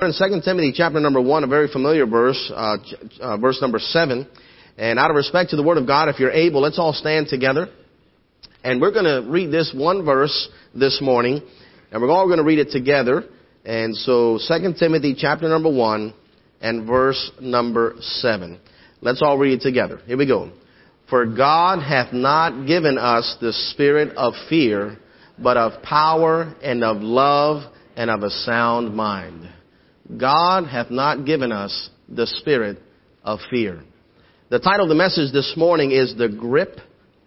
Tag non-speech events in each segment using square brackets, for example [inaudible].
in 2 Timothy chapter number 1, a very familiar verse, uh, uh, verse number 7. And out of respect to the Word of God, if you're able, let's all stand together. And we're going to read this one verse this morning. And we're all going to read it together. And so 2 Timothy chapter number 1 and verse number 7. Let's all read it together. Here we go. For God hath not given us the spirit of fear, but of power and of love and of a sound mind. God hath not given us the spirit of fear. The title of the message this morning is The Grip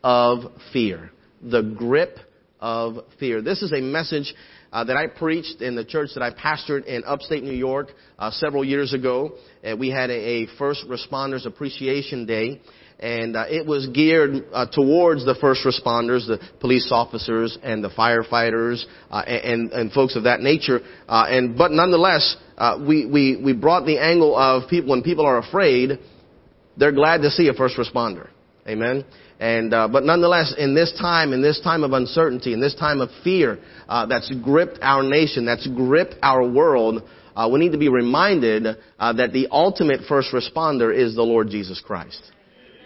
of Fear. The Grip of Fear. This is a message uh, that I preached in the church that I pastored in upstate New York uh, several years ago. Uh, we had a, a First Responders Appreciation Day and uh, it was geared uh, towards the first responders, the police officers, and the firefighters, uh, and, and folks of that nature. Uh, and but nonetheless, uh, we we we brought the angle of people when people are afraid, they're glad to see a first responder. Amen. And uh, but nonetheless, in this time, in this time of uncertainty, in this time of fear that's gripped our nation, that's gripped our world. we need to be reminded that the ultimate first responder is the Lord Jesus Christ.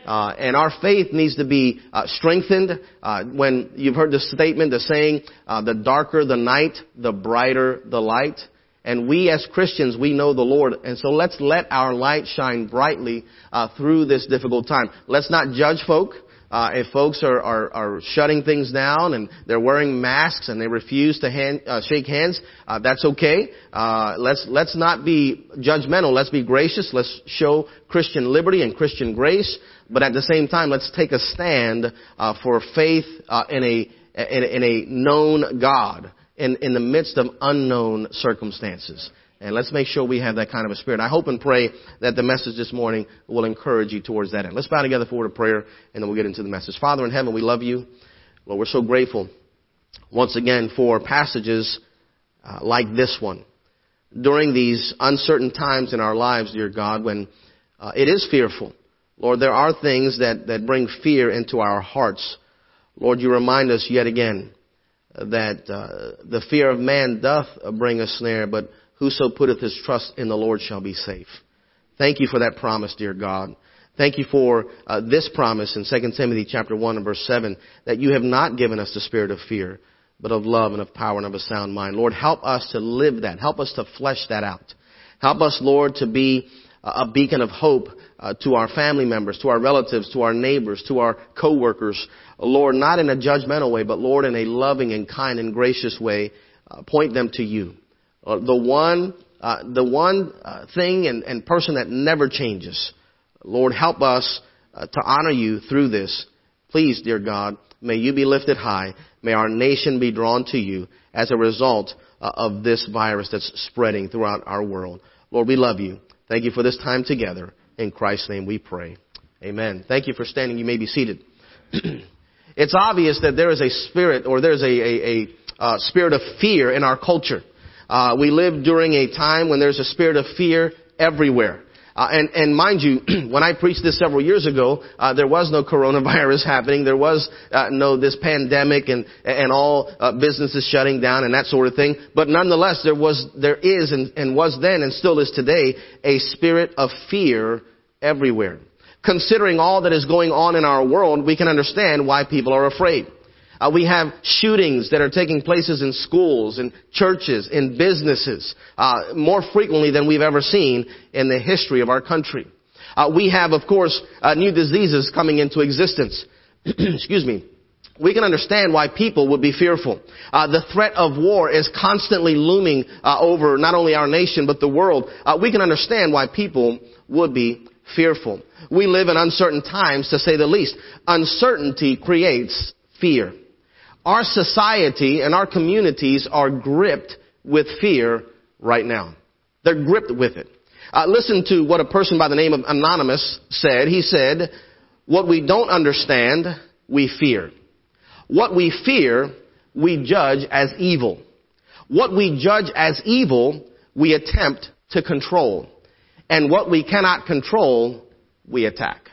Uh, and our faith needs to be uh, strengthened. Uh, when you've heard the statement, the saying, uh, "The darker the night, the brighter the light." And we as Christians, we know the Lord, and so let's let our light shine brightly uh, through this difficult time. Let's not judge folk. Uh, if folks are, are, are, shutting things down and they're wearing masks and they refuse to hand, uh, shake hands, uh, that's okay. Uh, let's let's not be judgmental. Let's be gracious. Let's show Christian liberty and Christian grace. But at the same time, let's take a stand uh, for faith uh, in a in, in a known God in in the midst of unknown circumstances. And let's make sure we have that kind of a spirit. I hope and pray that the message this morning will encourage you towards that end. Let's bow together for a prayer and then we'll get into the message. Father in heaven, we love you. Lord, we're so grateful once again for passages uh, like this one. During these uncertain times in our lives, dear God, when uh, it is fearful. Lord, there are things that, that bring fear into our hearts. Lord, you remind us yet again that uh, the fear of man doth bring a snare, but Whoso putteth his trust in the Lord shall be safe. Thank you for that promise, dear God. Thank you for uh, this promise in 2 Timothy chapter 1 and verse 7 that you have not given us the spirit of fear, but of love and of power and of a sound mind. Lord, help us to live that. Help us to flesh that out. Help us, Lord, to be a beacon of hope uh, to our family members, to our relatives, to our neighbors, to our coworkers. Lord, not in a judgmental way, but Lord, in a loving and kind and gracious way, uh, point them to you. Uh, the one, uh, the one uh, thing and, and, person that never changes. Lord, help us uh, to honor you through this. Please, dear God, may you be lifted high. May our nation be drawn to you as a result uh, of this virus that's spreading throughout our world. Lord, we love you. Thank you for this time together. In Christ's name we pray. Amen. Thank you for standing. You may be seated. [clears throat] it's obvious that there is a spirit or there's a, a, a uh, spirit of fear in our culture. Uh, we live during a time when there's a spirit of fear everywhere. Uh, and, and mind you, [clears throat] when I preached this several years ago, uh, there was no [laughs] coronavirus happening. There was uh, no this pandemic and and all uh, businesses shutting down and that sort of thing. But nonetheless, there was, there is, and, and was then, and still is today, a spirit of fear everywhere. Considering all that is going on in our world, we can understand why people are afraid. Uh, we have shootings that are taking places in schools, in churches, in businesses, uh, more frequently than we've ever seen in the history of our country. Uh, we have, of course, uh, new diseases coming into existence. [clears throat] Excuse me. We can understand why people would be fearful. Uh, the threat of war is constantly looming uh, over not only our nation but the world. we can understand why people would be fearful. We live in uncertain times, to say the least. Uncertainty creates fear. Our society and our communities are gripped with fear right now. They're gripped with it. Uh, listen to what a person by the name of Anonymous said. He said, what we don't understand, we fear. What we fear, we judge as evil. What we judge as evil, we attempt to control. And what we cannot control, we attack.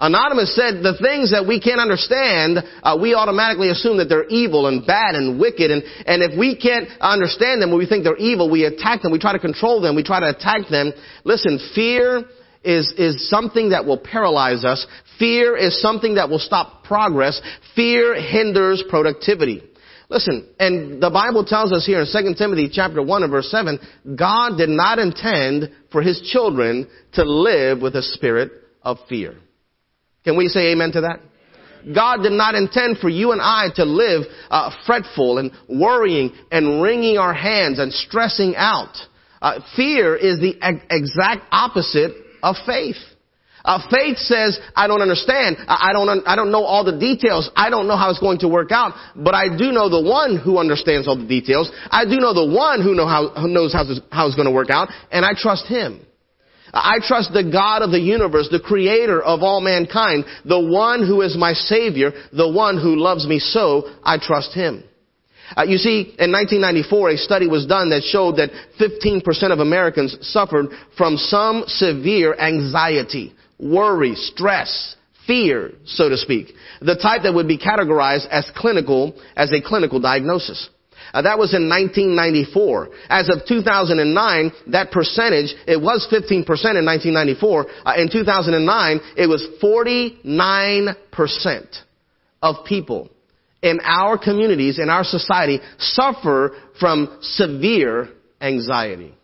Anonymous said the things that we can't understand, uh, we automatically assume that they're evil and bad and wicked. And, and if we can't understand them, when we think they're evil, we attack them. We try to control them. We try to attack them. Listen, fear is, is something that will paralyze us. Fear is something that will stop progress. Fear hinders productivity. Listen, and the Bible tells us here in 2 Timothy chapter 1 and verse 7, God did not intend for His children to live with a spirit of fear. Can we say amen to that? God did not intend for you and I to live uh, fretful and worrying and wringing our hands and stressing out. Uh, fear is the exact opposite of faith. Uh, faith says, I don't understand. I, I don't, I don't know all the details. I don't know how it's going to work out. But I do know the one who understands all the details. I do know the one who, know how, who knows how it's going to work out. And I trust him. I trust the God of the universe, the creator of all mankind, the one who is my savior, the one who loves me so, I trust him. Uh, you see, in 1994, a study was done that showed that 15% of Americans suffered from some severe anxiety, worry, stress, fear, so to speak. The type that would be categorized as clinical, as a clinical diagnosis. Uh, that was in 1994. As of 2009, that percentage, it was 15% in 1994. Uh, in 2009, it was 49% of people in our communities, in our society, suffer from severe anxiety.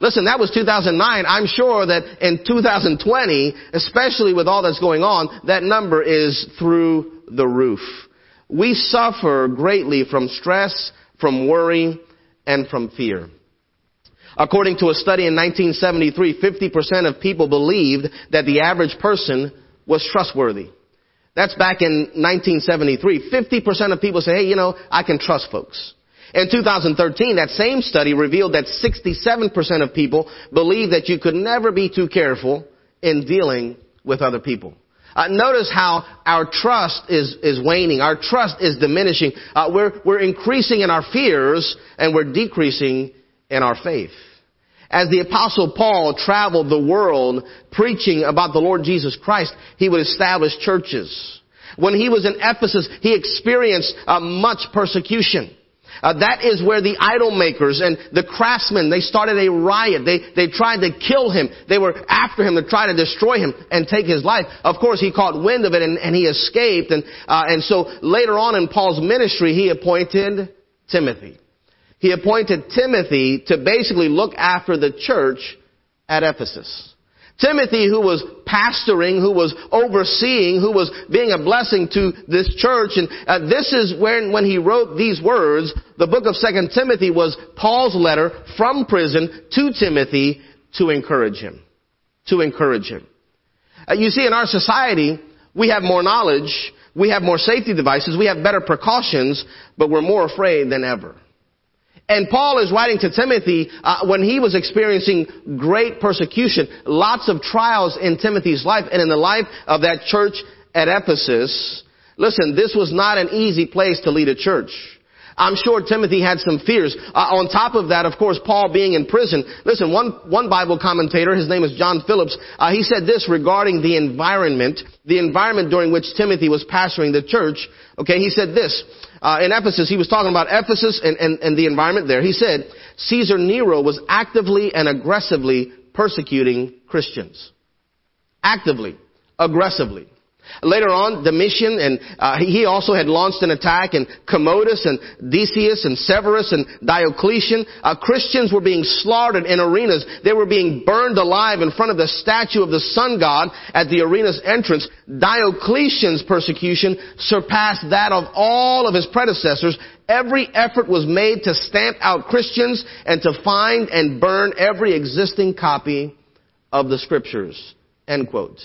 Listen, that was 2009. I'm sure that in 2020, especially with all that's going on, that number is through the roof. We suffer greatly from stress, from worry, and from fear. According to a study in 1973, 50% of people believed that the average person was trustworthy. That's back in 1973. 50% of people say, hey, you know, I can trust folks. In 2013, that same study revealed that 67% of people believe that you could never be too careful in dealing with other people. Uh, notice how our trust is, is waning. Our trust is diminishing. Uh, we're, we're increasing in our fears and we're decreasing in our faith. As the apostle Paul traveled the world preaching about the Lord Jesus Christ, he would establish churches. When he was in Ephesus, he experienced uh, much persecution. Uh, that is where the idol makers and the craftsmen, they started a riot. They, they tried to kill him. They were after him to try to destroy him and take his life. Of course, he caught wind of it and, and he escaped. And, uh, and so later on in Paul's ministry, he appointed Timothy. He appointed Timothy to basically look after the church at Ephesus. Timothy, who was pastoring, who was overseeing, who was being a blessing to this church, and uh, this is when, when he wrote these words, the book of Second Timothy was Paul's letter from prison to Timothy to encourage him. To encourage him. Uh, you see, in our society, we have more knowledge, we have more safety devices, we have better precautions, but we're more afraid than ever. And Paul is writing to Timothy uh, when he was experiencing great persecution, lots of trials in Timothy's life and in the life of that church at Ephesus. Listen, this was not an easy place to lead a church. I'm sure Timothy had some fears. Uh, on top of that, of course, Paul being in prison. Listen, one, one Bible commentator, his name is John Phillips, uh, he said this regarding the environment, the environment during which Timothy was pastoring the church. Okay, he said this, uh, in Ephesus, he was talking about Ephesus and, and, and the environment there. He said, Caesar Nero was actively and aggressively persecuting Christians. Actively, aggressively. Later on, Domitian, and uh, he also had launched an attack, and Commodus, and Decius, and Severus, and Diocletian. Uh, Christians were being slaughtered in arenas. They were being burned alive in front of the statue of the sun god at the arena's entrance. Diocletian's persecution surpassed that of all of his predecessors. Every effort was made to stamp out Christians and to find and burn every existing copy of the scriptures. End quote.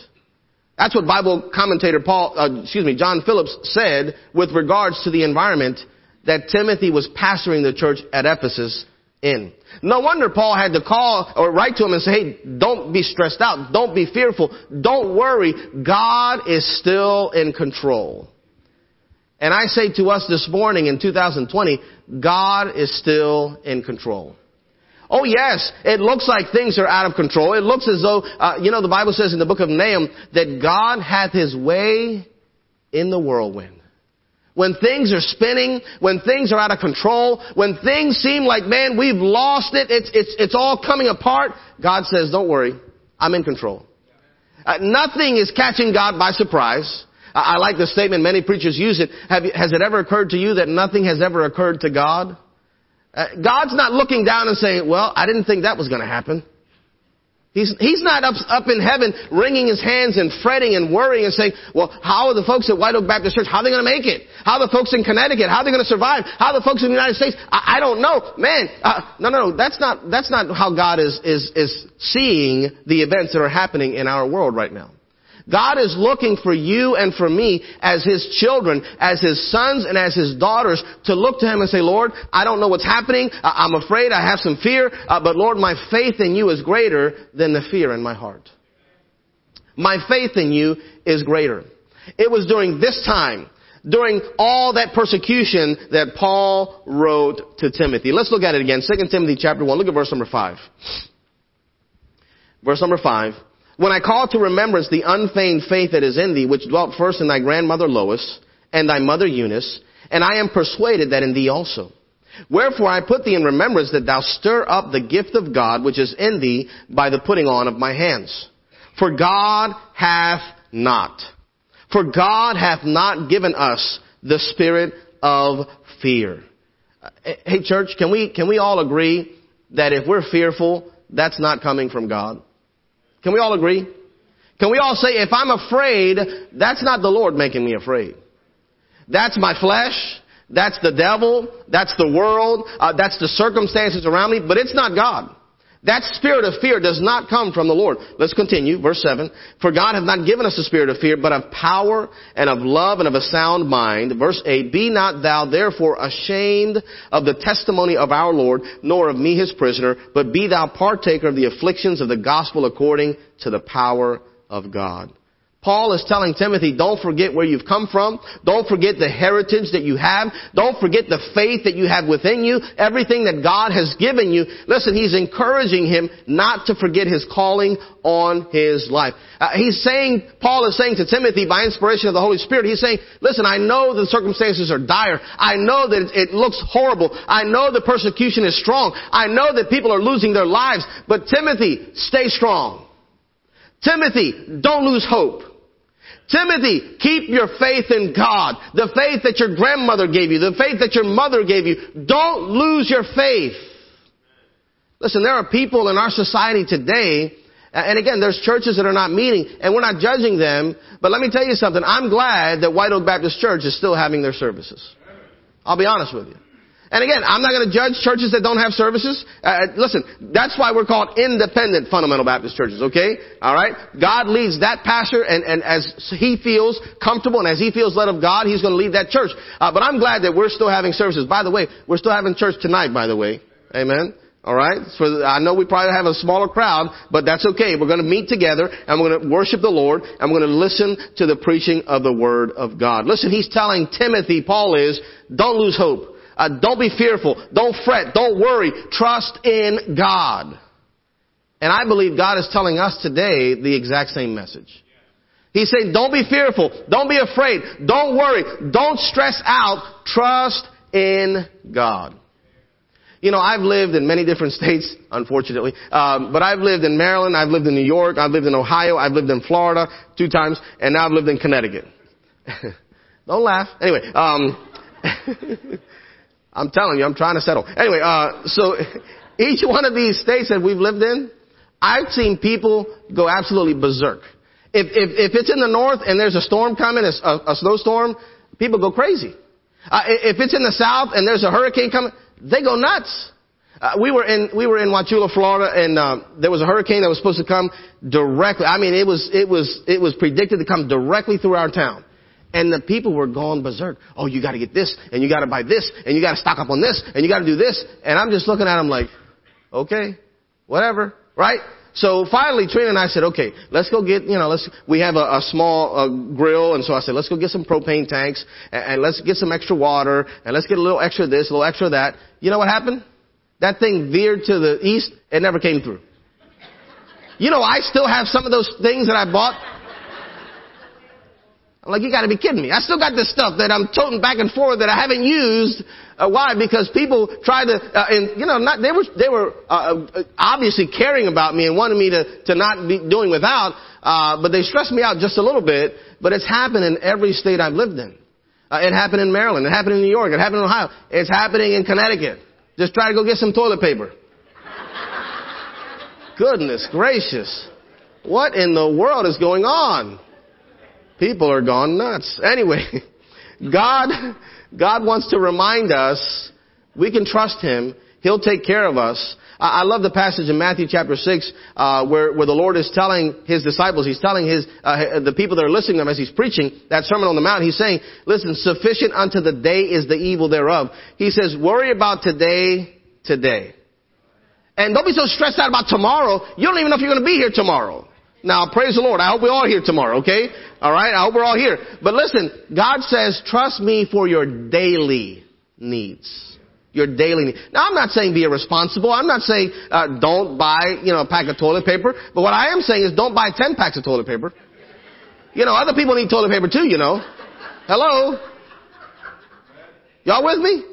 That's what Bible commentator Paul, uh, excuse me, John Phillips said with regards to the environment that Timothy was pastoring the church at Ephesus in. No wonder Paul had to call or write to him and say, hey, don't be stressed out. Don't be fearful. Don't worry. God is still in control. And I say to us this morning in 2020, God is still in control. Oh yes, it looks like things are out of control. It looks as though, uh, you know, the Bible says in the book of Nahum that God hath his way in the whirlwind. When things are spinning, when things are out of control, when things seem like, man, we've lost it, it's, it's, it's all coming apart, God says, don't worry, I'm in control. Uh, nothing is catching God by surprise. I, I like the statement, many preachers use it. Have, has it ever occurred to you that nothing has ever occurred to God? Uh, God's not looking down and saying, well, I didn't think that was going to happen. He's, he's not up, up in heaven wringing his hands and fretting and worrying and saying, well, how are the folks at White Oak Baptist Church, how are they going to make it? How are the folks in Connecticut, how are they going to survive? How are the folks in the United States? I, I don't know. Man, uh, no, no, no, that's not, that's not how God is, is, is seeing the events that are happening in our world right now. God is looking for you and for me as His children, as His sons and as His daughters to look to Him and say, Lord, I don't know what's happening. I'm afraid. I have some fear. Uh, but Lord, my faith in you is greater than the fear in my heart. My faith in you is greater. It was during this time, during all that persecution that Paul wrote to Timothy. Let's look at it again. 2 Timothy chapter 1. Look at verse number 5. Verse number 5. When I call to remembrance the unfeigned faith that is in thee, which dwelt first in thy grandmother Lois and thy mother Eunice, and I am persuaded that in thee also. Wherefore I put thee in remembrance that thou stir up the gift of God which is in thee by the putting on of my hands. For God hath not. For God hath not given us the spirit of fear. Uh, hey church, can we, can we all agree that if we're fearful, that's not coming from God? Can we all agree? Can we all say, if I'm afraid, that's not the Lord making me afraid. That's my flesh. That's the devil. That's the world. Uh, that's the circumstances around me. But it's not God. That spirit of fear does not come from the Lord. Let's continue. Verse 7. For God hath not given us a spirit of fear, but of power and of love and of a sound mind. Verse 8. Be not thou therefore ashamed of the testimony of our Lord, nor of me his prisoner, but be thou partaker of the afflictions of the gospel according to the power of God. Paul is telling Timothy, don't forget where you've come from. Don't forget the heritage that you have. Don't forget the faith that you have within you. Everything that God has given you. Listen, he's encouraging him not to forget his calling on his life. Uh, he's saying, Paul is saying to Timothy by inspiration of the Holy Spirit, he's saying, listen, I know the circumstances are dire. I know that it looks horrible. I know the persecution is strong. I know that people are losing their lives. But Timothy, stay strong. Timothy, don't lose hope. Timothy, keep your faith in God. The faith that your grandmother gave you, the faith that your mother gave you. Don't lose your faith. Listen, there are people in our society today, and again, there's churches that are not meeting, and we're not judging them, but let me tell you something. I'm glad that White Oak Baptist Church is still having their services. I'll be honest with you. And again, I'm not going to judge churches that don't have services. Uh, listen, that's why we're called independent fundamental Baptist churches, okay? Alright? God leads that pastor and, and as he feels comfortable and as he feels led of God, he's going to lead that church. Uh, but I'm glad that we're still having services. By the way, we're still having church tonight, by the way. Amen? Alright? So I know we probably have a smaller crowd, but that's okay. We're going to meet together and we're going to worship the Lord and we're going to listen to the preaching of the Word of God. Listen, he's telling Timothy, Paul is, don't lose hope. Uh, don't be fearful. Don't fret. Don't worry. Trust in God. And I believe God is telling us today the exact same message. He's saying, don't be fearful. Don't be afraid. Don't worry. Don't stress out. Trust in God. You know, I've lived in many different [laughs] states, unfortunately, um, but I've lived in Maryland, I've lived in New York, I've lived in Ohio, I've lived in Florida two times, and now I've lived in Connecticut. [laughs] Don't laugh. Anyway, um, [laughs] I'm telling you, I'm trying to settle. Anyway, uh, so [laughs] each one of these states that we've lived in, I've seen people go absolutely berserk. If, if, if it's in the north and there's a storm coming, a, a snowstorm, people go crazy. Uh, if it's in the south and there's a hurricane coming, they go nuts. Uh, we were in we were in Wauchula, Florida, and uh, there was a hurricane that was supposed to come directly. I mean, it was it was it was predicted to come directly through our town. And the people were going berserk. Oh, you gotta get this, and you gotta buy this, and you gotta stock up on this, and you gotta do this. And I'm just looking at them like, okay, whatever, right? So finally, Trina and I said, okay, let's go get, you know, let's, we have a, a small uh, grill, and so I said, let's go get some propane tanks, and, and let's get some extra water, and let's get a little extra this, a little extra that. You know what happened? that thing veered to the east, it never came through. You know, I still have some of those things that I bought. I'm like, you gotta be kidding me. I still got this stuff that I'm toting back and forth that I haven't used. Uh, why? Because people try to, uh, and you know, not, they were, they were, uh, uh, obviously caring about me and wanting me to, to not be doing without, uh, but they stressed me out just a little bit, but it's happened in every state I've lived in. Uh, it happened in Maryland. It happened in New York. It happened in Ohio. It's happening in Connecticut. Just try to go get some toilet paper. [laughs] Goodness gracious. What in the world is going on? People are gone nuts. Anyway, [laughs] God, God wants to remind us we can trust Him. He'll take care of us. I, love the passage in Matthew chapter 6, uh, where, where the Lord is telling His disciples, He's telling His, uh, the people that are listening to Him as He's preaching that Sermon on the Mount, He's saying, listen, sufficient unto the day is the evil thereof. He says, worry about today, today. And don't be so stressed out about tomorrow. You don't even know if you're going to be here tomorrow. Now, praise the Lord. I hope we're here tomorrow, okay? Alright? I hope we're all here. But listen, God says, trust me for your daily needs. Your daily needs. Now, I'm not saying be irresponsible. I'm not saying, uh, don't buy, you know, a pack of toilet paper. But what I am saying is don't buy 10 packs of toilet paper. You know, other people need toilet paper too, you know. Hello? Y'all with me?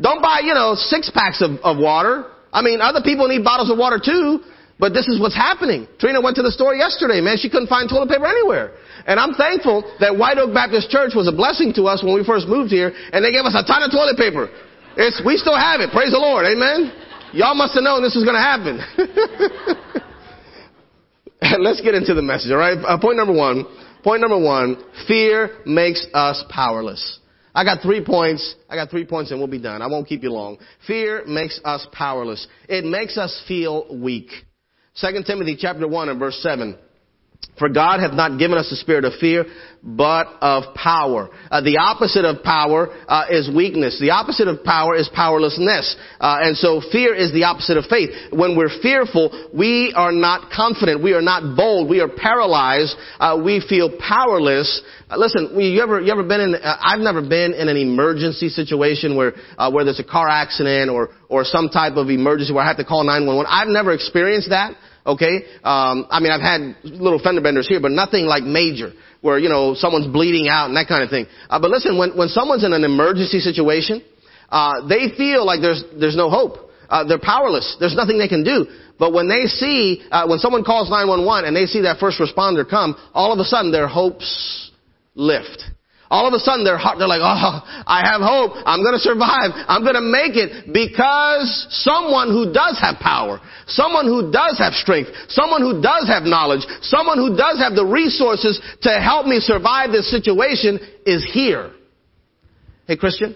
Don't buy, you know, six packs of, of water. I mean, other people need bottles of water too, but this is what's happening. Trina went to the store yesterday, man. She couldn't find toilet paper anywhere. And I'm thankful that White Oak Baptist Church was a blessing to us when we first moved here, and they gave us a ton of toilet paper. It's, we still have it. Praise the Lord. Amen. Y'all must have known this was going to happen. [laughs] Let's get into the message, all right? Uh, point number one. Point number one. Fear makes us powerless. I got three points. I got three points and we'll be done. I won't keep you long. Fear makes us powerless. It makes us feel weak. 2 Timothy chapter 1 and verse 7. For God hath not given us a spirit of fear, but of power. Uh, the opposite of power uh, is weakness. The opposite of power is powerlessness. Uh, and so fear is the opposite of faith. When we're fearful, we are not confident. We are not bold. We are paralyzed. Uh, we feel powerless. Uh, listen, you ever you ever been in? Uh, I've never been in an emergency situation where where there's a car accident or or some type of emergency where I have to call 911. I've never experienced that. Okay? Um, I mean, I've had little fender benders here, but nothing like major where, you know, someone's bleeding out and that kind of thing. Uh, but listen, when, when someone's in an emergency situation, uh, they feel like there's, there's no hope. Uh, they're powerless. There's nothing they can do. But when they see, uh, when someone calls 911 and they see that first responder come, all of a sudden their hopes lift. All of a sudden their heart, they're like, oh, I have hope. I'm gonna survive. I'm gonna make it because someone who does have power, someone who does have strength, someone who does have knowledge, someone who does have the resources to help me survive this situation is here. Hey Christian,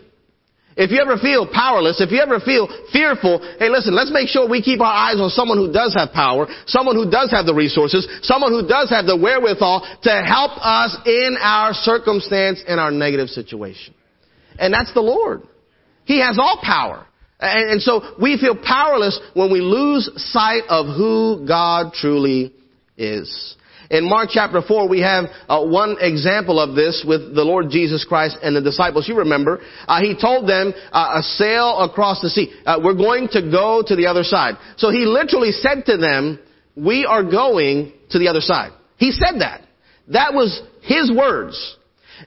if you ever feel powerless, if you ever feel fearful, hey listen, let's make sure we keep our eyes on someone who does have power, someone who does have the resources, someone who does have the wherewithal to help us in our circumstance, and our negative situation. And that's the Lord. He has all power. And, and so we feel powerless when we lose sight of who God truly is. In Mark chapter 4, we have uh, one example of this with the Lord Jesus Christ and the disciples. You remember, uh, he told them, uh, a sail across the sea. Uh, we're going to go to the other side. So he literally said to them, we are going to the other side. He said that. That was his words.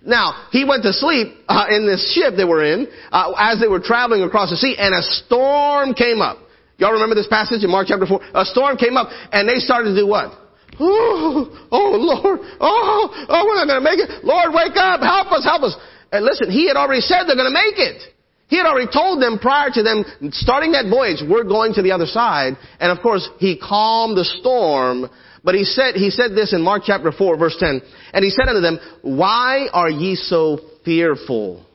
Now, he went to sleep uh, in this ship they were in uh, as they were traveling across the sea, and a storm came up. Y'all remember this passage in Mark chapter 4? A storm came up, and they started to do what? Oh, [laughs] oh Lord, oh, oh, we're not going to make it. Lord, wake up, help us, help us. And listen, he had already said they're going to make it. He had already told them prior to them starting that voyage, we're going to the other side. And of course, he calmed the storm. But he said, he said this in Mark chapter 4 verse 10. And he said unto them, why are ye so fearful?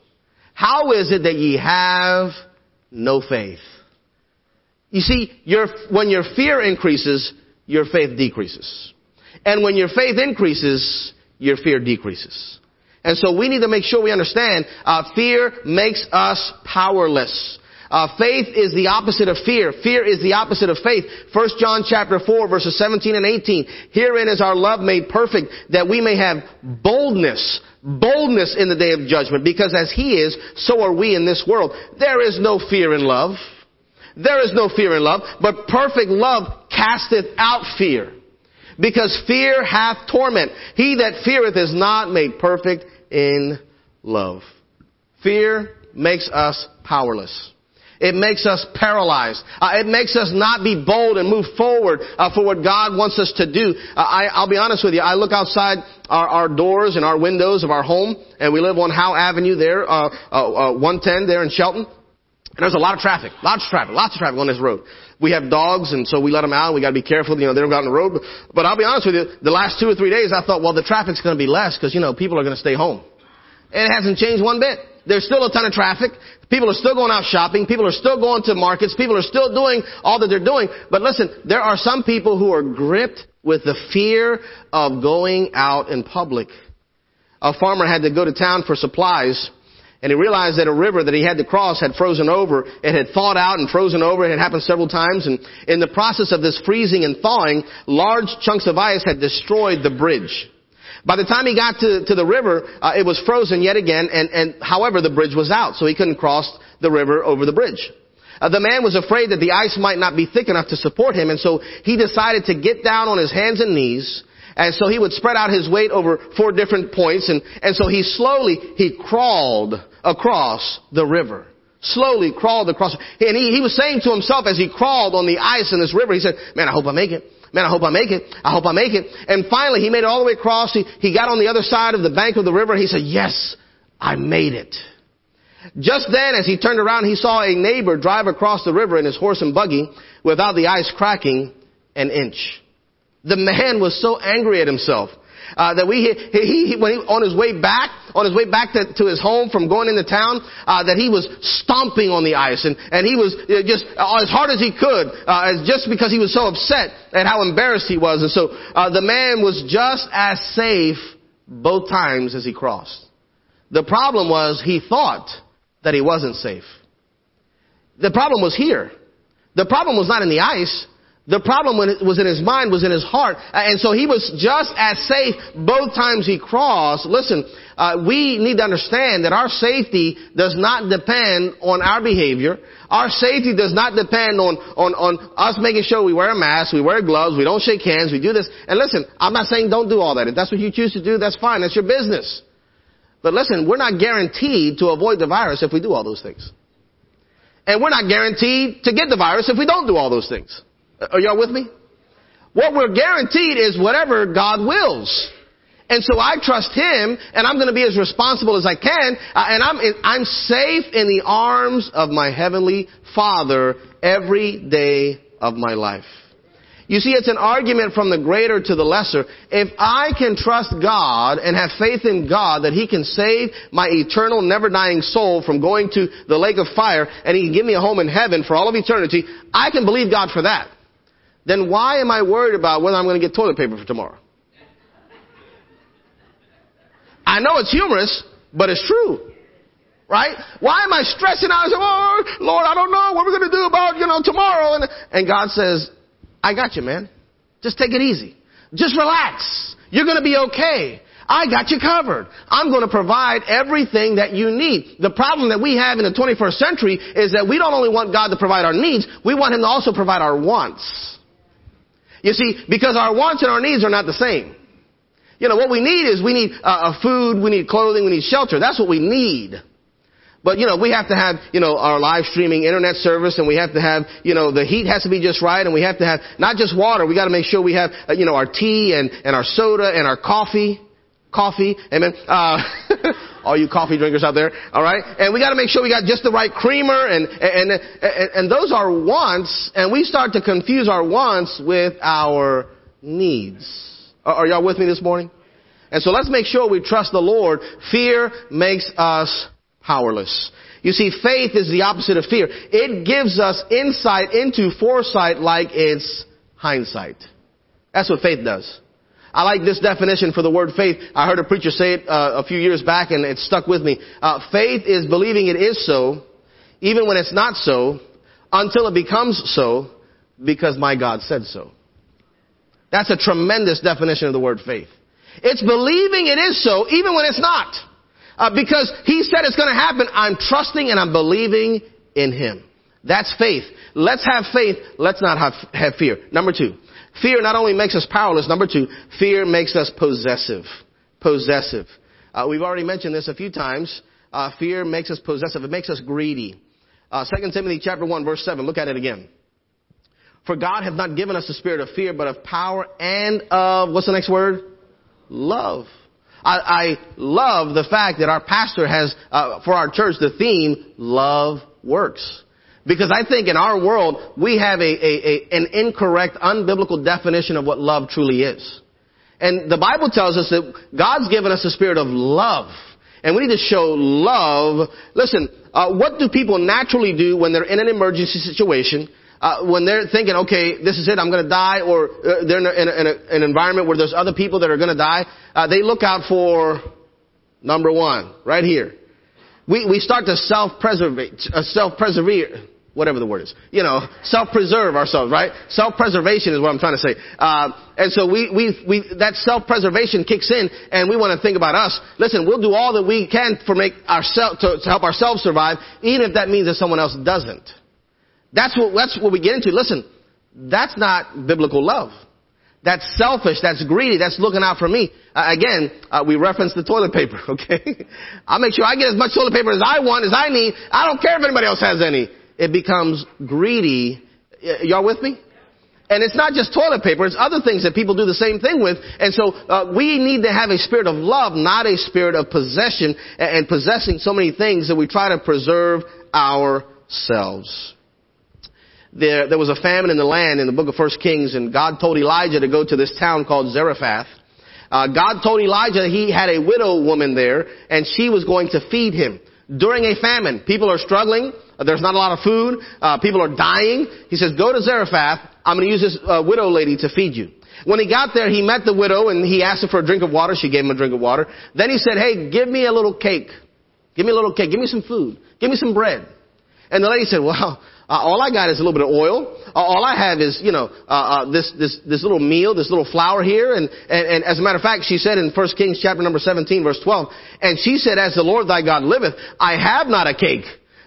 How is it that ye have no faith? You see, your, when your fear increases, your faith decreases. And when your faith increases, your fear decreases. And so we need to make sure we understand uh, fear makes us powerless. Uh, faith is the opposite of fear. Fear is the opposite of faith. 1 John chapter 4 verses 17 and 18. Herein is our love made perfect that we may have boldness, boldness in the day of judgment because as he is, so are we in this world. There is no fear in love. There is no fear in love, but perfect love casteth out fear. Because fear hath torment. He that feareth is not made perfect in love. Fear makes us powerless. It makes us paralyzed. Uh, it makes us not be bold and move forward uh, for what God wants us to do. Uh, I, will be honest with you. I look outside our, our, doors and our windows of our home, and we live on Howe Avenue there, uh, uh, uh, 110 there in Shelton. And there's a lot of traffic, lots of traffic, lots of traffic on this road. We have dogs, and so we let them out. We got to be careful, you know, they don't go out on the road. But, I'll be honest with you. The last two or three days, I thought, well, the traffic's going to be less because you know people are going to stay home. And it hasn't changed one bit. There's still a ton of traffic. People are still going out shopping. People are still going to markets. People are still doing all that they're doing. But listen, there are some people who are gripped with the fear of going out in public. A farmer had to go to town for supplies and he realized that a river that he had to cross had frozen over. It had thawed out and frozen over. It had happened several times. And in the process of this freezing and thawing, large chunks of ice had destroyed the bridge. By the time he got to, to the river, uh, it was frozen yet again, and, and however, the bridge was out, so he couldn't cross the river over the bridge. Uh, the man was afraid that the ice might not be thick enough to support him, and so he decided to get down on his hands and knees, and so he would spread out his weight over four different points, and, and so he slowly, he crawled across the river slowly crawled across. And he, he was saying to himself as he crawled on the ice in this river, he said, man, I hope I make it. Man, I hope I make it. I hope I make it. And finally, he made it all the way across. He, he got on the other side of the bank of the river. He said, yes, I made it. Just then, as he turned around, he saw a neighbor drive across the river in his horse and buggy without the ice cracking an inch. The man was so angry at himself uh, that we he, he, when he, on his way back on his way back to, to his home from going into town uh, that he was stomping on the ice and and he was uh, just uh, as hard as he could uh, just because he was so upset at how embarrassed he was and so uh, the man was just as safe both times as he crossed. The problem was he thought that he wasn't safe. The problem was here. The problem was not in the ice. The problem was in his mind, was in his heart. And so he was just as safe both times he crossed. Listen, uh, we need to understand that our safety does not depend on our behavior. Our safety does not depend on, on, on us making sure we wear a mask, we wear gloves, we don't shake hands, we do this. And listen, I'm not saying don't do all that. If that's what you choose to do, that's fine. That's your business. But listen, we're not guaranteed to avoid the virus if we do all those things. And we're not guaranteed to get the virus if we don't do all those things. Are y'all with me? What we're guaranteed is whatever God wills. And so I trust Him, and I'm going to be as responsible as I can, uh, and I'm, I'm safe in the arms of my Heavenly Father every day of my life. You see, it's an argument from the greater to the lesser. If I can trust God and have faith in God that He can save my eternal, never dying soul from going to the lake of fire, and He can give me a home in heaven for all of eternity, I can believe God for that then why am I worried about whether I'm going to get toilet paper for tomorrow? I know it's humorous, but it's true. Right? Why am I stressing out and saying, oh, Lord, I don't know what we're going to do about, you know, tomorrow? And, and God says, I got you, man. Just take it easy. Just relax. You're going to be okay. I got you covered. I'm going to provide everything that you need. The problem that we have in the 21st century is that we don't only want God to provide our needs, we want Him to also provide our wants. You see, because our wants and our needs are not the same. You know, what we need is we need uh, food, we need clothing, we need shelter. That's what we need. But, you know, we have to have, you know, our live streaming internet service and we have to have, you know, the heat has to be just right and we have to have not just water, we gotta make sure we have, uh, you know, our tea and, and our soda and our coffee coffee. Amen. Uh, [laughs] all you coffee drinkers out there. All right. And we got to make sure we got just the right creamer and, and, and, and those are wants and we start to confuse our wants with our needs. Are, are y'all with me this morning? And so let's make sure we trust the Lord. Fear makes us powerless. You see, faith is the opposite of fear. It gives us insight into foresight like it's hindsight. That's what faith does. I like this definition for the word faith. I heard a preacher say it uh, a few years back and it stuck with me. Uh, faith is believing it is so, even when it's not so, until it becomes so, because my God said so. That's a tremendous definition of the word faith. It's believing it is so, even when it's not. Uh, because He said it's going to happen, I'm trusting and I'm believing in Him. That's faith. Let's have faith. Let's not have, have fear. Number two. Fear not only makes us powerless, number two, fear makes us possessive. Possessive. Uh, we've already mentioned this a few times. Uh, fear makes us possessive. It makes us greedy. Uh, 2 Timothy chapter 1 verse 7. Look at it again. For God hath not given us a spirit of fear, but of power and of, what's the next word? Love. I, I love the fact that our pastor has, uh, for our church, the theme, love works. Because I think in our world, we have a, a, a, an incorrect, unbiblical definition of what love truly is. And the Bible tells us that God's given us a spirit of love. And we need to show love. Listen, uh, what do people naturally do when they're in an emergency situation? Uh, when they're thinking, okay, this is it, I'm going to die, or uh, they're in, a, in, a, in a, an environment where there's other people that are going to die, uh, they look out for number one, right here. We, we start to self-preservate, uh, self-preserve, whatever the word is. You know, self-preserve ourselves, right? Self-preservation is what I'm trying to say. Uh, and so we, we, we, that self-preservation kicks in, and we want to think about us. Listen, we'll do all that we can for make ourselves to, to help ourselves survive, even if that means that someone else doesn't. That's what, that's what we get into. Listen, that's not biblical love. That's selfish. That's greedy. That's looking out for me. Uh, again, uh, we reference the toilet paper, [laughs] okay? I'll make sure I get as much toilet paper as I want, as I need. I don't care if anybody else has any. It becomes greedy. Y'all with me? And it's not just toilet paper, it's other things that people do the same thing with. And so uh, we need to have a spirit of love, not a spirit of possession and, and possessing so many things that we try to preserve ourselves there, there was a famine in the land in the book of First Kings, and God told Elijah to go to this town called Zarephath. Uh, God told Elijah he had a widow woman there, and she was going to feed him during a famine. People are struggling. Uh, there's not a lot of food. Uh, people are dying. He says, "Go to Zarephath. I'm going to use this uh, widow lady to feed you." When he got there, he met the widow and he asked her for a drink of water. She gave him a drink of water. Then he said, "Hey, give me a little cake. Give me a little cake. Give me some food. Give me some bread." And the lady said, "Well." Uh, all I got is a little bit of oil. Uh, all I have is, you know, uh, uh, this this this little meal, this little flour here. And, and and as a matter of fact, she said in 1 Kings chapter number 17, verse 12, and she said, "As the Lord thy God liveth, I have not a cake."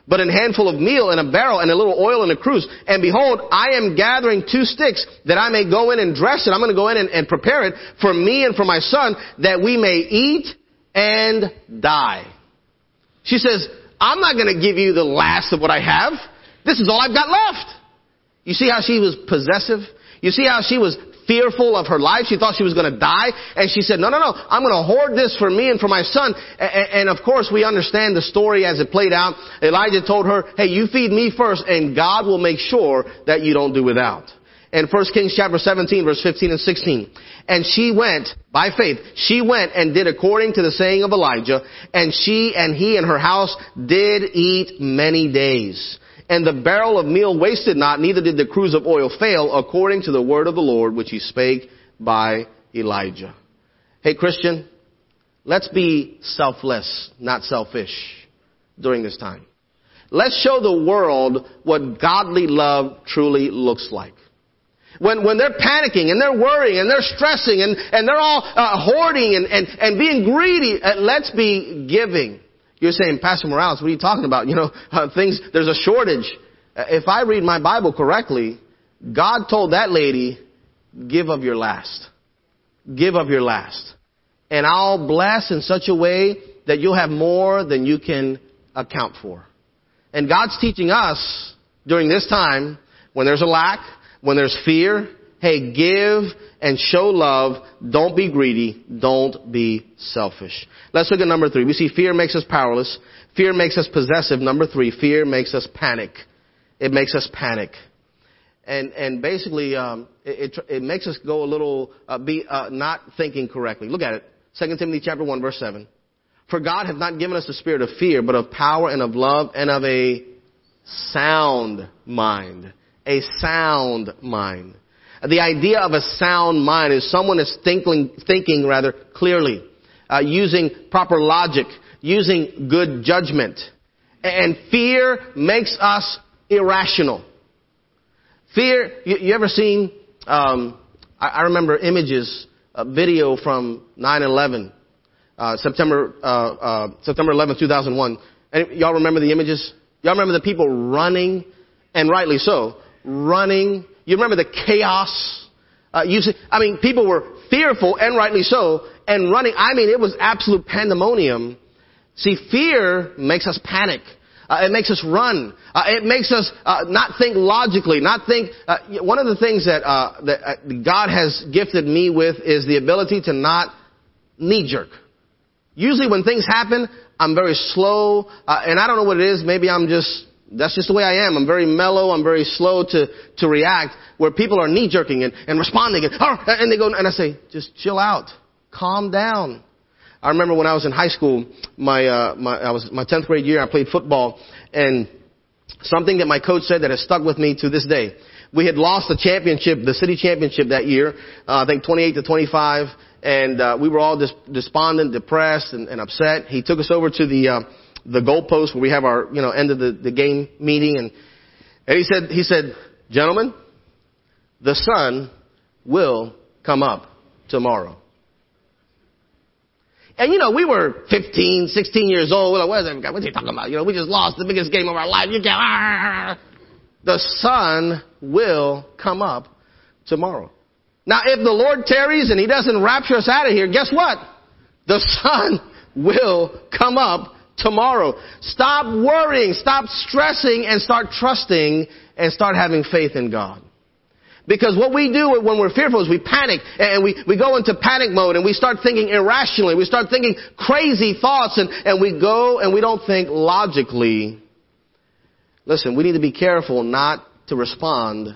But an handful of meal in a barrel and a little oil in a cruse. And behold, I am gathering two sticks that I may go in and dress it. I'm going to go in and, and prepare it for me and for my son that we may eat and die. She says, I'm not going to give you the last of what I have. This is all I've got left. You see how she was possessive? You see how she was fearful of her life? She thought she was going to die. And she said, no, no, no, I'm going to hoard this for me and for my son. And, of course, we understand the story as it played out. Elijah told her, hey, you feed me first and God will make sure that you don't do without. In 1 Kings chapter 17 verse 15 and 16. And she went, by faith, she went and did according to the saying of Elijah, and she and he and her house did eat many days. And the barrel of meal wasted not, neither did the cruse of oil fail, according to the word of the Lord, which he spake by Elijah. Hey Christian, let's be selfless, not selfish during this time. Let's show the world what godly love truly looks like. When, when they're panicking and they're worrying and they're stressing and, and they're all uh, hoarding and, and, and being greedy, uh, let's be giving. You're saying, Pastor Morales, what are you talking about? [laughs] You know, uh, things, there's a shortage. Uh, if I read my Bible correctly, God told that lady, give of your last. Give of your last. And I'll bless in such a way that you'll have more than you can account for. And God's teaching us during this time, when there's a lack, when there's fear, hey, give and show love. Don't be greedy. Don't be selfish. Let's look at number three. We see fear makes us powerless. Fear makes us possessive. Number three, fear makes us panic. It makes us panic. And, and basically, um, it, it, makes us go a little, uh, be, uh, not thinking correctly. Look at it. 2 Timothy chapter 1 verse 7. For God hath not given us a spirit of fear, but of power and of love and of a sound mind. A sound mind. The idea of a sound mind is someone is thinking, thinking rather clearly, uh, using proper logic, using good judgment. And fear makes us irrational. Fear, you, you ever seen, um, I, I, remember images, a video from 9-11, uh, September, uh, uh, September 11, 2001. And y'all remember the images? Y'all remember the people running and rightly so, running. You remember the chaos? Uh, you see, I mean, people were fearful and rightly so, and running. I mean, it was absolute pandemonium. See, fear makes us panic. Uh, it makes us run. Uh, it makes us uh, not think logically, not think. Uh, one of the things that, uh, that uh, God has gifted me with is the ability to not knee jerk. Usually, when things happen, I'm very slow, and I don't know what it is. Maybe I'm just that's just the way I am. I'm very mellow. I'm very slow to, to react where people are knee jerking and, and responding and, and they go, and I say, just chill out. Calm down. I remember when I was in high school, my, uh, my, I was, my 10th grade year, I played football and something that my coach said that has stuck with me to this day. We had lost the championship, the city championship that year, uh, I think 28 to 25, and uh, we were all dis- despondent, depressed, and, and upset. He took us over to the uh, the goalpost where we have our you know end of the, the game meeting, and and he said he said, gentlemen, the sun will come up tomorrow. And you know, we were 15, 16 years old. We're like, what is that? What's he talking about? You know, we just lost the biggest game of our life. You can't. Ah. The sun will come up tomorrow. Now, if the Lord tarries and He doesn't rapture us out of here, guess what? The [laughs] sun will come up tomorrow. Stop worrying, stop stressing, and start trusting and start having faith in God. Because what we do when we're fearful is we panic and we, we go into panic mode and we start thinking irrationally. We start thinking crazy thoughts and, and we go and we don't think logically. Listen, we need to be careful not to respond,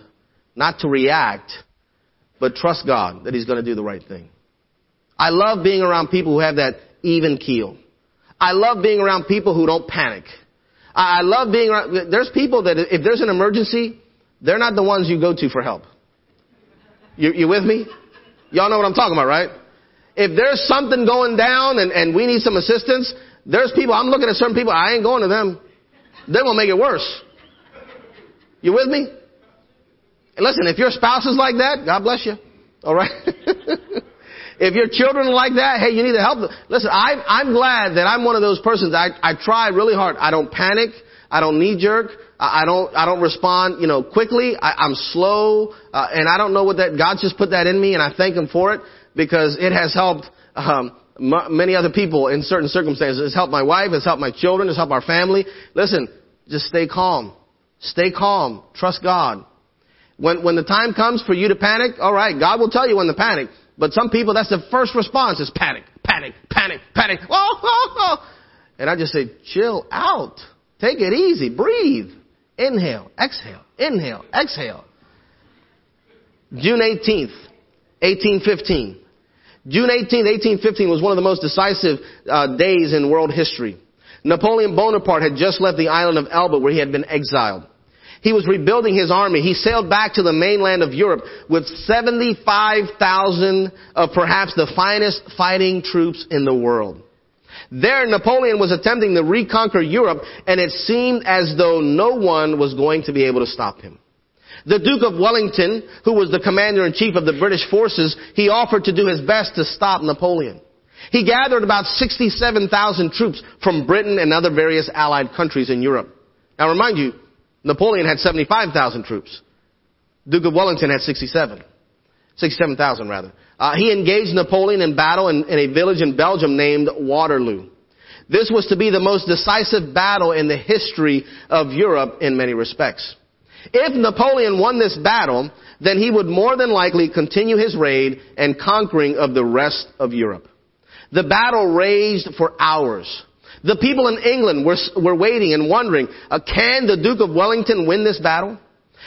not to react, but trust God that He's going to do the right thing. I love being around people who have that even keel. I love being around people who don't panic. I love being around, there's people that if there's an emergency, they're not the ones you go to for help. You, you with me? Y'all know what I'm talking about, right? If there's something going down and, and we need some assistance, there's people, I'm looking at certain people, I ain't going to them. They will make it worse. You with me? Listen, if your spouse is like that, God bless you. Alright? [laughs] if your children are like that, hey, you need to help them. Listen, I, I'm glad that I'm one of those persons. I, I try really hard. I don't panic. I don't knee jerk. I don't, I don't respond, you know, quickly. I, I'm slow, uh, and I don't know what that, God just put that in me, and I thank Him for it, because it has helped, um, m- many other people in certain circumstances. It's helped my wife, it's helped my children, it's helped our family. Listen, just stay calm. Stay calm. Trust God. When, when the time comes for you to panic, alright, God will tell you when to panic. But some people, that's the first response is panic, panic, panic, panic. Oh, oh, oh. And I just say, chill out. Take it easy. Breathe. Inhale, exhale, inhale, exhale. June 18th, 1815. June 18th, 1815 was one of the most decisive uh, days in world history. Napoleon Bonaparte had just left the island of Elba where he had been exiled. He was rebuilding his army. He sailed back to the mainland of Europe with 75,000 of perhaps the finest fighting troops in the world. There, Napoleon was attempting to reconquer Europe, and it seemed as though no one was going to be able to stop him. The Duke of Wellington, who was the commander-in-chief of the British forces, he offered to do his best to stop Napoleon. He gathered about 67,000 troops from Britain and other various allied countries in Europe. Now remind you, Napoleon had 75,000 troops. Duke of Wellington had 67. 67,000 rather. Uh, he engaged Napoleon in battle in, in a village in Belgium named Waterloo. This was to be the most decisive battle in the history of Europe in many respects. If Napoleon won this battle, then he would more than likely continue his raid and conquering of the rest of Europe. The battle raged for hours. The people in England were, were waiting and wondering, uh, can the Duke of Wellington win this battle?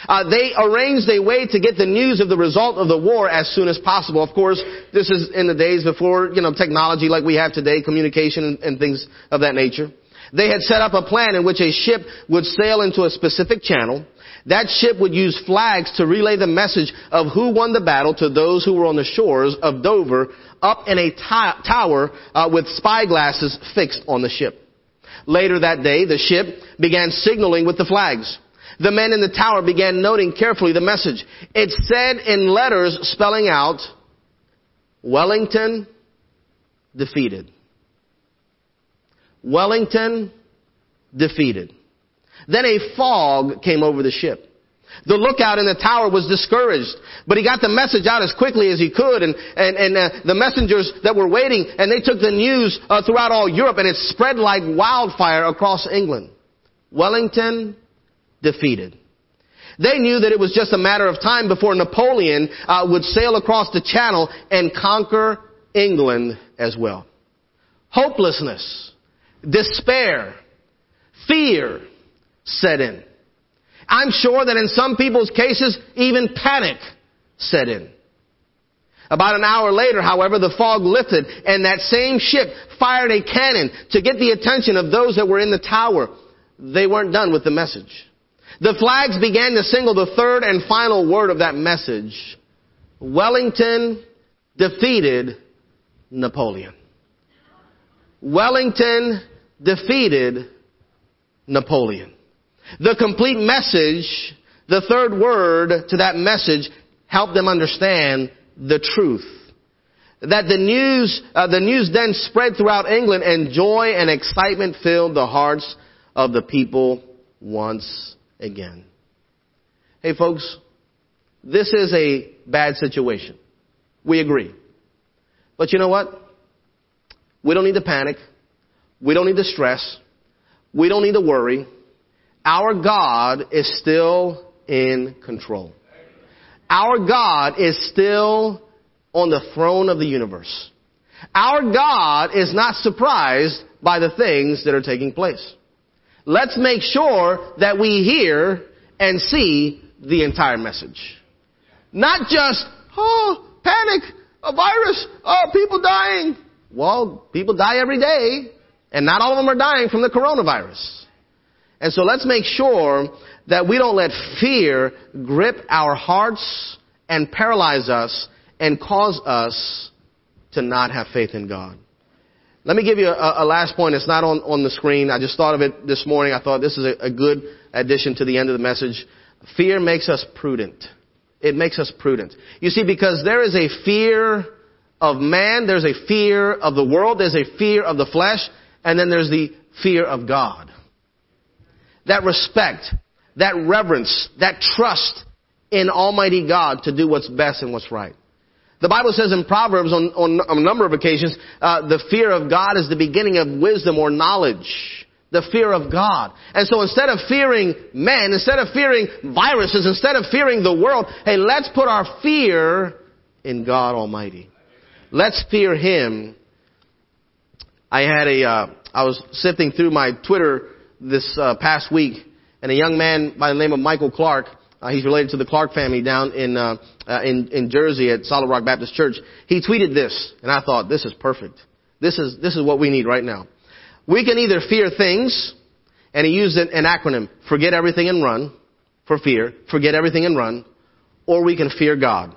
Uh, they arranged a way to get the news of the result of the war as soon as possible. Of course, this is in the days before, you know, technology like we have today, communication and, and things of that nature. They had set up a plan in which a ship would sail into a specific channel. That ship would use flags to relay the message of who won the battle to those who were on the shores of Dover up in a t- tower uh, with spyglasses fixed on the ship. Later that day, the ship began signaling with the flags. The men in the tower began noting carefully the message. It said in letters spelling out, Wellington defeated. Wellington defeated. Then a fog came over the ship. The lookout in the tower was discouraged, but he got the message out as quickly as he could, and and, and uh, the messengers that were waiting, and they took the news uh, throughout all Europe, and it spread like wildfire across England. Wellington defeated. They knew that it was just a matter of time before Napoleon uh, would sail across the Channel and conquer England as well. Hopelessness, despair, fear set in. I'm sure that in some people's cases, even panic set in. About an hour later, however, the fog lifted and that same ship fired a cannon to get the attention of those that were in the tower. They weren't done with the message. The flags began to signal the third and final word of that message. Wellington defeated Napoleon. Wellington defeated Napoleon. The complete message, the third word to that message helped them understand the truth. That the news, uh, the news then spread throughout England and joy and excitement filled the hearts of the people once again. Hey folks, this is a bad situation. We agree. But you know what? We don't need to panic. We don't need to stress. We don't need to worry. Our God is still in control. Our God is still on the throne of the universe. Our God is not surprised by the things that are taking place. Let's make sure that we hear and see the entire message. Not just, oh, panic, a virus, oh, people dying. Well, people die every day, and not all of them are dying from the coronavirus. And so let's make sure that we don't let fear grip our hearts and paralyze us and cause us to not have faith in God. Let me give you a, a last point. It's not on, on the screen. I just thought of it this morning. I thought this is a, a good addition to the end of the message. Fear makes us prudent. It makes us prudent. You see, because there is a fear of man, there's a fear of the world, there's a fear of the flesh, and then there's the fear of God that respect, that reverence, that trust in Almighty God to do what's best and what's right. The Bible says in Proverbs on, on a number of occasions, uh, the fear of God is the beginning of wisdom or knowledge. The fear of God. And so instead of fearing men, instead of fearing viruses, instead of fearing the world, hey, let's put our fear in God Almighty. Let's fear Him. I had a, uh, I was sifting through my Twitter this uh, past week, and a young man by the name of Michael Clark, uh, he's related to the Clark family down in, uh, uh, in in Jersey at Solid Rock Baptist Church. He tweeted this, and I thought this is perfect. This is this is what we need right now. We can either fear things, and he used an, an acronym: forget everything and run for fear, forget everything and run, or we can fear God,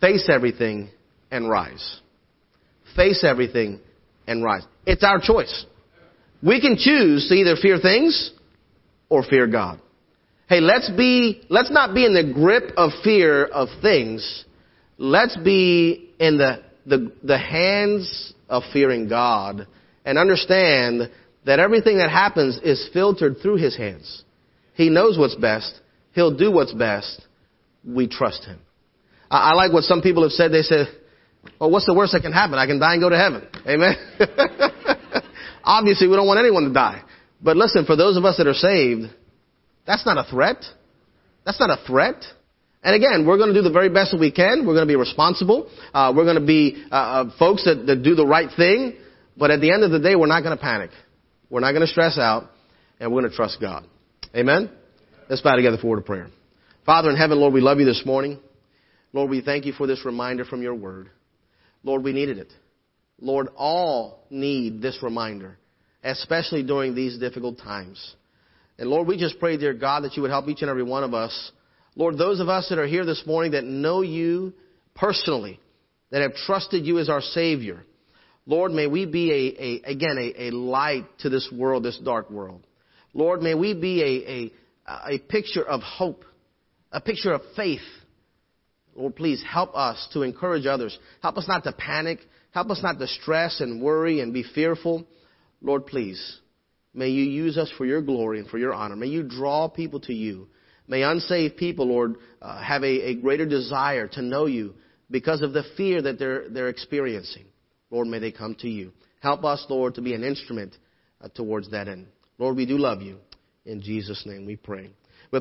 face everything and rise. Face everything and rise. It's our choice. We can choose to either fear things or fear God. Hey, let's be, let's not be in the grip of fear of things. Let's be in the, the, the hands of fearing God and understand that everything that happens is filtered through His hands. He knows what's best. He'll do what's best. We trust Him. I, I like what some people have said. They said, well, what's the worst that can happen? I can die and go to heaven. Amen. [laughs] Obviously, we don't want anyone to die. But listen, for those of us that are saved, that's not a threat. That's not a threat. And again, we're going to do the very best that we can. We're going to be responsible. Uh, we're going to be uh, uh, folks that, that do the right thing. But at the end of the day, we're not going to panic. We're not going to stress out, and we're going to trust God. Amen? Let's bow together for a word of prayer. Father in heaven, Lord, we love you this morning. Lord, we thank you for this reminder from your word. Lord, we needed it. Lord, all need this reminder, especially during these difficult times. And Lord, we just pray, dear God, that you would help each and every one of us. Lord, those of us that are here this morning that know you personally, that have trusted you as our Savior, Lord, may we be a, a again, a, a, light to this world, this dark world. Lord, may we be a, a, a picture of hope, a picture of faith. Lord, please help us to encourage others. Help us not to panic. Help us not to stress and worry and be fearful. Lord, please, May you use us for your glory and for your honor. May you draw people to you. May unsaved people, Lord, uh, have a, a greater desire to know you because of the fear that they're, they're experiencing. Lord, may they come to you. Help us, Lord, to be an instrument uh, towards that end. Lord, we do love you. In Jesus' name we pray.